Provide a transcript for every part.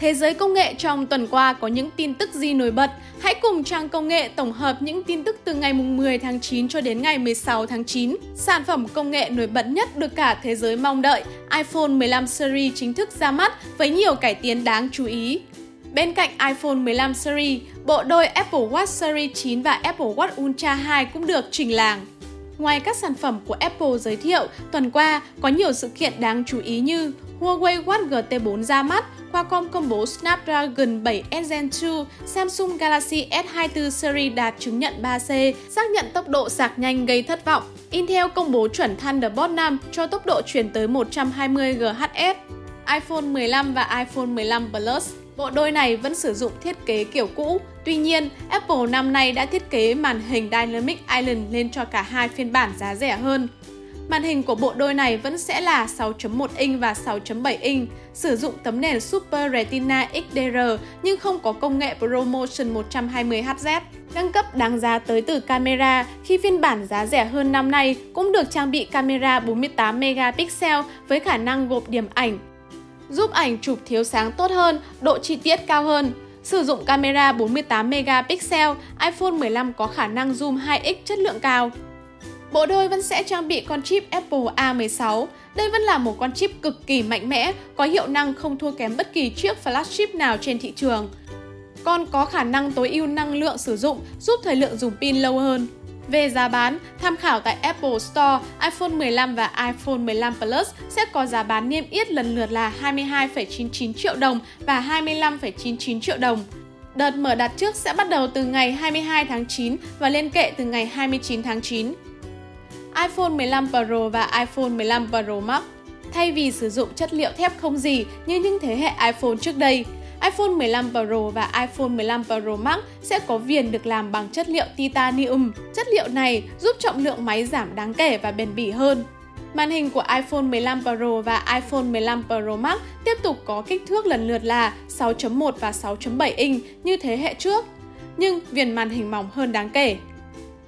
Thế giới công nghệ trong tuần qua có những tin tức gì nổi bật? Hãy cùng trang công nghệ tổng hợp những tin tức từ ngày 10 tháng 9 cho đến ngày 16 tháng 9. Sản phẩm công nghệ nổi bật nhất được cả thế giới mong đợi, iPhone 15 series chính thức ra mắt với nhiều cải tiến đáng chú ý. Bên cạnh iPhone 15 series, bộ đôi Apple Watch Series 9 và Apple Watch Ultra 2 cũng được trình làng. Ngoài các sản phẩm của Apple giới thiệu, tuần qua có nhiều sự kiện đáng chú ý như Huawei Watch GT4 ra mắt, Qualcomm công bố Snapdragon 7 Gen 2, Samsung Galaxy S24 series đạt chứng nhận 3C, xác nhận tốc độ sạc nhanh gây thất vọng. Intel công bố chuẩn Thunderbolt 5 cho tốc độ truyền tới 120 GHz. iPhone 15 và iPhone 15 Plus Bộ đôi này vẫn sử dụng thiết kế kiểu cũ, tuy nhiên Apple năm nay đã thiết kế màn hình Dynamic Island lên cho cả hai phiên bản giá rẻ hơn. Màn hình của bộ đôi này vẫn sẽ là 6.1 inch và 6.7 inch, sử dụng tấm nền Super Retina XDR nhưng không có công nghệ ProMotion 120Hz. Nâng cấp đáng giá tới từ camera khi phiên bản giá rẻ hơn năm nay cũng được trang bị camera 48 megapixel với khả năng gộp điểm ảnh, giúp ảnh chụp thiếu sáng tốt hơn, độ chi tiết cao hơn. Sử dụng camera 48 megapixel, iPhone 15 có khả năng zoom 2x chất lượng cao. Bộ đôi vẫn sẽ trang bị con chip Apple A16. Đây vẫn là một con chip cực kỳ mạnh mẽ, có hiệu năng không thua kém bất kỳ chiếc flagship nào trên thị trường. Con có khả năng tối ưu năng lượng sử dụng, giúp thời lượng dùng pin lâu hơn. Về giá bán, tham khảo tại Apple Store, iPhone 15 và iPhone 15 Plus sẽ có giá bán niêm yết lần lượt là 22,99 triệu đồng và 25,99 triệu đồng. Đợt mở đặt trước sẽ bắt đầu từ ngày 22 tháng 9 và lên kệ từ ngày 29 tháng 9 iPhone 15 Pro và iPhone 15 Pro Max. Thay vì sử dụng chất liệu thép không gì như những thế hệ iPhone trước đây, iPhone 15 Pro và iPhone 15 Pro Max sẽ có viền được làm bằng chất liệu titanium. Chất liệu này giúp trọng lượng máy giảm đáng kể và bền bỉ hơn. Màn hình của iPhone 15 Pro và iPhone 15 Pro Max tiếp tục có kích thước lần lượt là 6.1 và 6.7 inch như thế hệ trước, nhưng viền màn hình mỏng hơn đáng kể.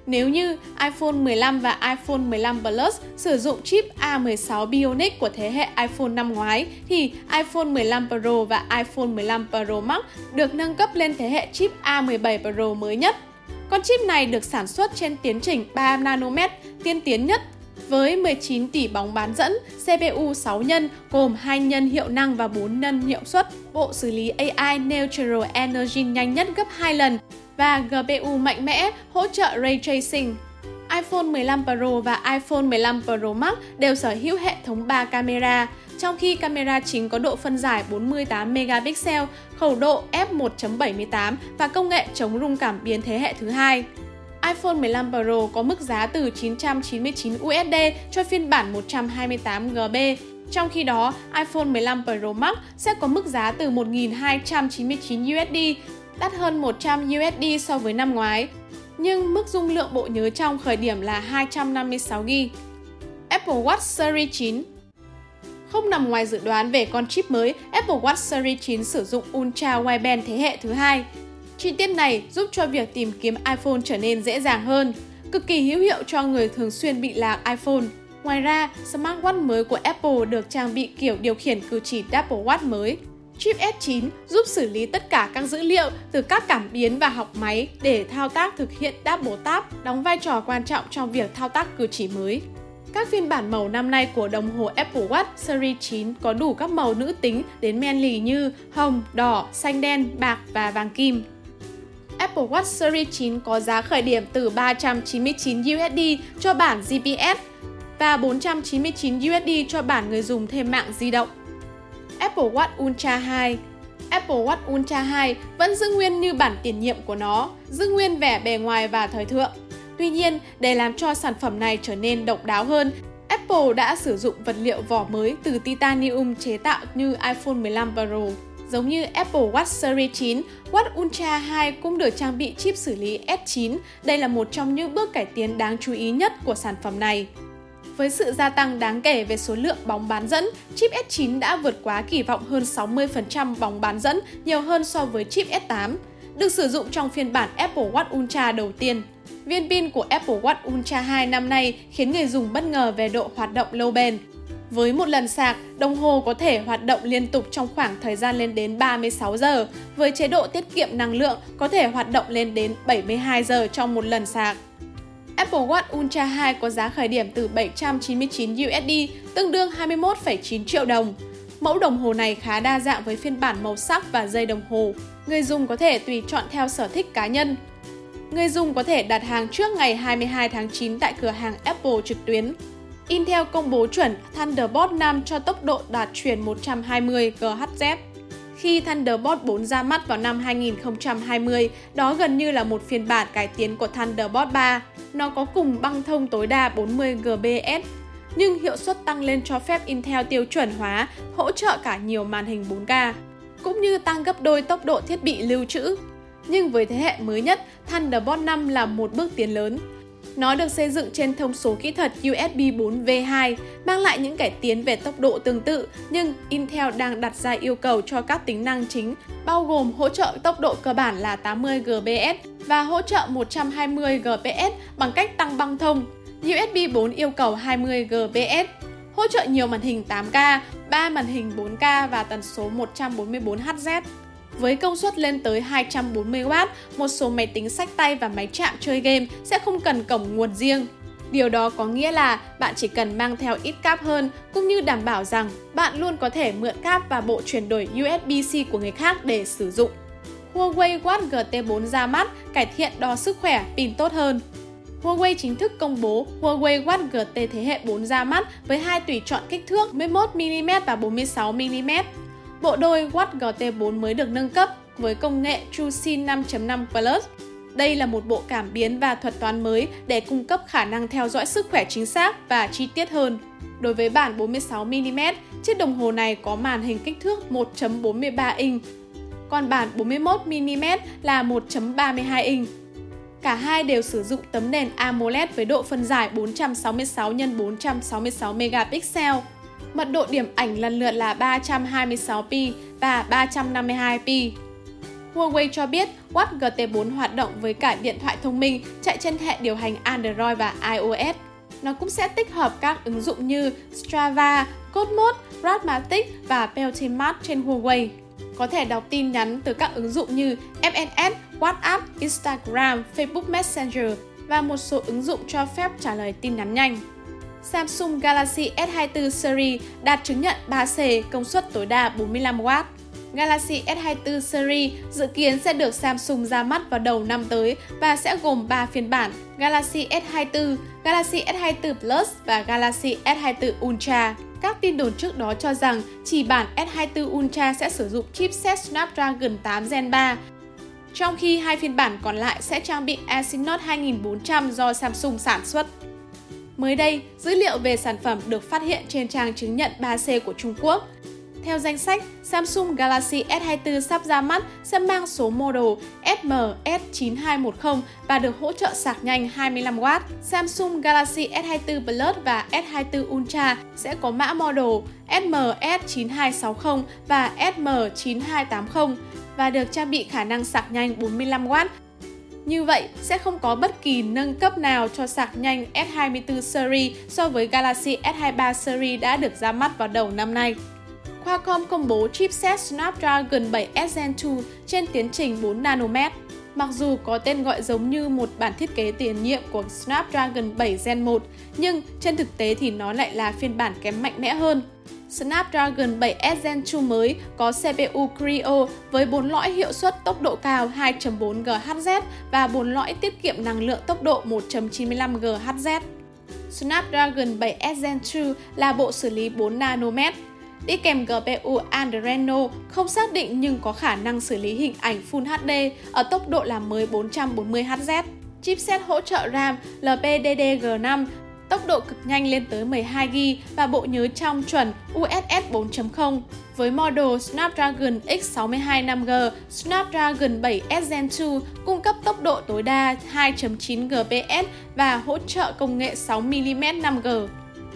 Nếu như iPhone 15 và iPhone 15 Plus sử dụng chip A16 Bionic của thế hệ iPhone năm ngoái, thì iPhone 15 Pro và iPhone 15 Pro Max được nâng cấp lên thế hệ chip A17 Pro mới nhất. Con chip này được sản xuất trên tiến trình 3 nanomet tiên tiến nhất với 19 tỷ bóng bán dẫn, CPU 6 nhân gồm 2 nhân hiệu năng và 4 nhân hiệu suất, bộ xử lý AI Neutral Energy nhanh nhất gấp 2 lần và GPU mạnh mẽ hỗ trợ Ray Tracing. iPhone 15 Pro và iPhone 15 Pro Max đều sở hữu hệ thống 3 camera, trong khi camera chính có độ phân giải 48 megapixel, khẩu độ f1.78 và công nghệ chống rung cảm biến thế hệ thứ hai iPhone 15 Pro có mức giá từ 999 USD cho phiên bản 128 GB. Trong khi đó, iPhone 15 Pro Max sẽ có mức giá từ 1.299 USD, đắt hơn 100 USD so với năm ngoái. Nhưng mức dung lượng bộ nhớ trong khởi điểm là 256 GB. Apple Watch Series 9 không nằm ngoài dự đoán về con chip mới, Apple Watch Series 9 sử dụng Ultra Wideband thế hệ thứ hai. Chi tiết này giúp cho việc tìm kiếm iPhone trở nên dễ dàng hơn, cực kỳ hữu hiệu cho người thường xuyên bị lạc iPhone. Ngoài ra, smartwatch mới của Apple được trang bị kiểu điều khiển cử chỉ Apple Watch mới. Chip S9 giúp xử lý tất cả các dữ liệu từ các cảm biến và học máy để thao tác thực hiện Double Tap, đóng vai trò quan trọng trong việc thao tác cử chỉ mới. Các phiên bản màu năm nay của đồng hồ Apple Watch Series 9 có đủ các màu nữ tính đến men lì như hồng, đỏ, xanh đen, bạc và vàng kim. Apple Watch Series 9 có giá khởi điểm từ 399 USD cho bản GPS và 499 USD cho bản người dùng thêm mạng di động. Apple Watch Ultra 2 Apple Watch Ultra 2 vẫn giữ nguyên như bản tiền nhiệm của nó, giữ nguyên vẻ bề ngoài và thời thượng. Tuy nhiên, để làm cho sản phẩm này trở nên độc đáo hơn, Apple đã sử dụng vật liệu vỏ mới từ titanium chế tạo như iPhone 15 Pro. Giống như Apple Watch Series 9, Watch Ultra 2 cũng được trang bị chip xử lý S9. Đây là một trong những bước cải tiến đáng chú ý nhất của sản phẩm này. Với sự gia tăng đáng kể về số lượng bóng bán dẫn, chip S9 đã vượt quá kỳ vọng hơn 60% bóng bán dẫn, nhiều hơn so với chip S8, được sử dụng trong phiên bản Apple Watch Ultra đầu tiên. Viên pin của Apple Watch Ultra 2 năm nay khiến người dùng bất ngờ về độ hoạt động lâu bền. Với một lần sạc, đồng hồ có thể hoạt động liên tục trong khoảng thời gian lên đến 36 giờ. Với chế độ tiết kiệm năng lượng, có thể hoạt động lên đến 72 giờ trong một lần sạc. Apple Watch Ultra 2 có giá khởi điểm từ 799 USD, tương đương 21,9 triệu đồng. Mẫu đồng hồ này khá đa dạng với phiên bản màu sắc và dây đồng hồ. Người dùng có thể tùy chọn theo sở thích cá nhân. Người dùng có thể đặt hàng trước ngày 22 tháng 9 tại cửa hàng Apple trực tuyến. Intel công bố chuẩn Thunderbolt 5 cho tốc độ đạt truyền 120 GHz. Khi Thunderbolt 4 ra mắt vào năm 2020, đó gần như là một phiên bản cải tiến của Thunderbolt 3. Nó có cùng băng thông tối đa 40 Gbps, nhưng hiệu suất tăng lên cho phép Intel tiêu chuẩn hóa, hỗ trợ cả nhiều màn hình 4K, cũng như tăng gấp đôi tốc độ thiết bị lưu trữ. Nhưng với thế hệ mới nhất, Thunderbolt 5 là một bước tiến lớn. Nó được xây dựng trên thông số kỹ thuật USB 4V2, mang lại những cải tiến về tốc độ tương tự, nhưng Intel đang đặt ra yêu cầu cho các tính năng chính, bao gồm hỗ trợ tốc độ cơ bản là 80 Gbps và hỗ trợ 120 Gbps bằng cách tăng băng thông. USB 4 yêu cầu 20 Gbps, hỗ trợ nhiều màn hình 8K, 3 màn hình 4K và tần số 144 Hz. Với công suất lên tới 240W, một số máy tính sách tay và máy chạm chơi game sẽ không cần cổng nguồn riêng. Điều đó có nghĩa là bạn chỉ cần mang theo ít cáp hơn cũng như đảm bảo rằng bạn luôn có thể mượn cáp và bộ chuyển đổi USB-C của người khác để sử dụng. Huawei Watch GT4 ra mắt, cải thiện đo sức khỏe, pin tốt hơn. Huawei chính thức công bố Huawei Watch GT thế hệ 4 ra mắt với hai tùy chọn kích thước 11mm và 46mm. Bộ đôi Watch GT4 mới được nâng cấp với công nghệ TrueSyn 5.5 Plus. Đây là một bộ cảm biến và thuật toán mới để cung cấp khả năng theo dõi sức khỏe chính xác và chi tiết hơn. Đối với bản 46mm, chiếc đồng hồ này có màn hình kích thước 1.43 inch, còn bản 41mm là 1.32 inch. Cả hai đều sử dụng tấm nền AMOLED với độ phân giải 466 x 466 megapixel. Mật độ điểm ảnh lần lượt là 326p và 352p. Huawei cho biết Watch GT4 hoạt động với cả điện thoại thông minh chạy trên hệ điều hành Android và iOS. Nó cũng sẽ tích hợp các ứng dụng như Strava, Cosmos, Radmatic và Peltimat trên Huawei. Có thể đọc tin nhắn từ các ứng dụng như FNS, WhatsApp, Instagram, Facebook Messenger và một số ứng dụng cho phép trả lời tin nhắn nhanh. Samsung Galaxy S24 series đạt chứng nhận 3C công suất tối đa 45W. Galaxy S24 series dự kiến sẽ được Samsung ra mắt vào đầu năm tới và sẽ gồm 3 phiên bản Galaxy S24, Galaxy S24 Plus và Galaxy S24 Ultra. Các tin đồn trước đó cho rằng chỉ bản S24 Ultra sẽ sử dụng chipset Snapdragon 8 Gen 3, trong khi hai phiên bản còn lại sẽ trang bị Exynos 2400 do Samsung sản xuất. Mới đây, dữ liệu về sản phẩm được phát hiện trên trang chứng nhận 3C của Trung Quốc. Theo danh sách, Samsung Galaxy S24 sắp ra mắt sẽ mang số model SMS9210 và được hỗ trợ sạc nhanh 25W. Samsung Galaxy S24 Plus và S24 Ultra sẽ có mã model SMS9260 và SM9280 và được trang bị khả năng sạc nhanh 45W như vậy, sẽ không có bất kỳ nâng cấp nào cho sạc nhanh S24 series so với Galaxy S23 series đã được ra mắt vào đầu năm nay. Qualcomm công bố chipset Snapdragon 7S Gen 2 trên tiến trình 4 nanomet. Mặc dù có tên gọi giống như một bản thiết kế tiền nhiệm của Snapdragon 7 Gen 1, nhưng trên thực tế thì nó lại là phiên bản kém mạnh mẽ hơn. Snapdragon 7S Gen 2 mới có CPU Creo với 4 lõi hiệu suất tốc độ cao 2.4 GHz và 4 lõi tiết kiệm năng lượng tốc độ 1.95 GHz. Snapdragon 7S Gen 2 là bộ xử lý 4 nanomet, đi kèm GPU Adreno không xác định nhưng có khả năng xử lý hình ảnh Full HD ở tốc độ là mới 440 Hz. Chipset hỗ trợ RAM LPDDR5 tốc độ cực nhanh lên tới 12GB và bộ nhớ trong chuẩn UFS 4.0. Với model Snapdragon X62 5G, Snapdragon 7S Gen 2 cung cấp tốc độ tối đa 2.9 Gbps và hỗ trợ công nghệ 6mm 5G.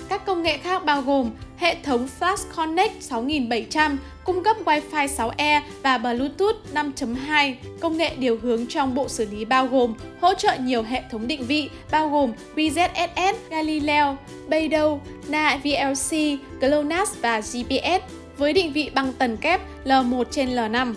Các công nghệ khác bao gồm hệ thống Flash Connect 6700 cung cấp Wi-Fi 6E và Bluetooth 5.2. Công nghệ điều hướng trong bộ xử lý bao gồm hỗ trợ nhiều hệ thống định vị bao gồm QZSS, Galileo, Beidou, Na VLC, GLONASS và GPS với định vị bằng tần kép L1 trên L5.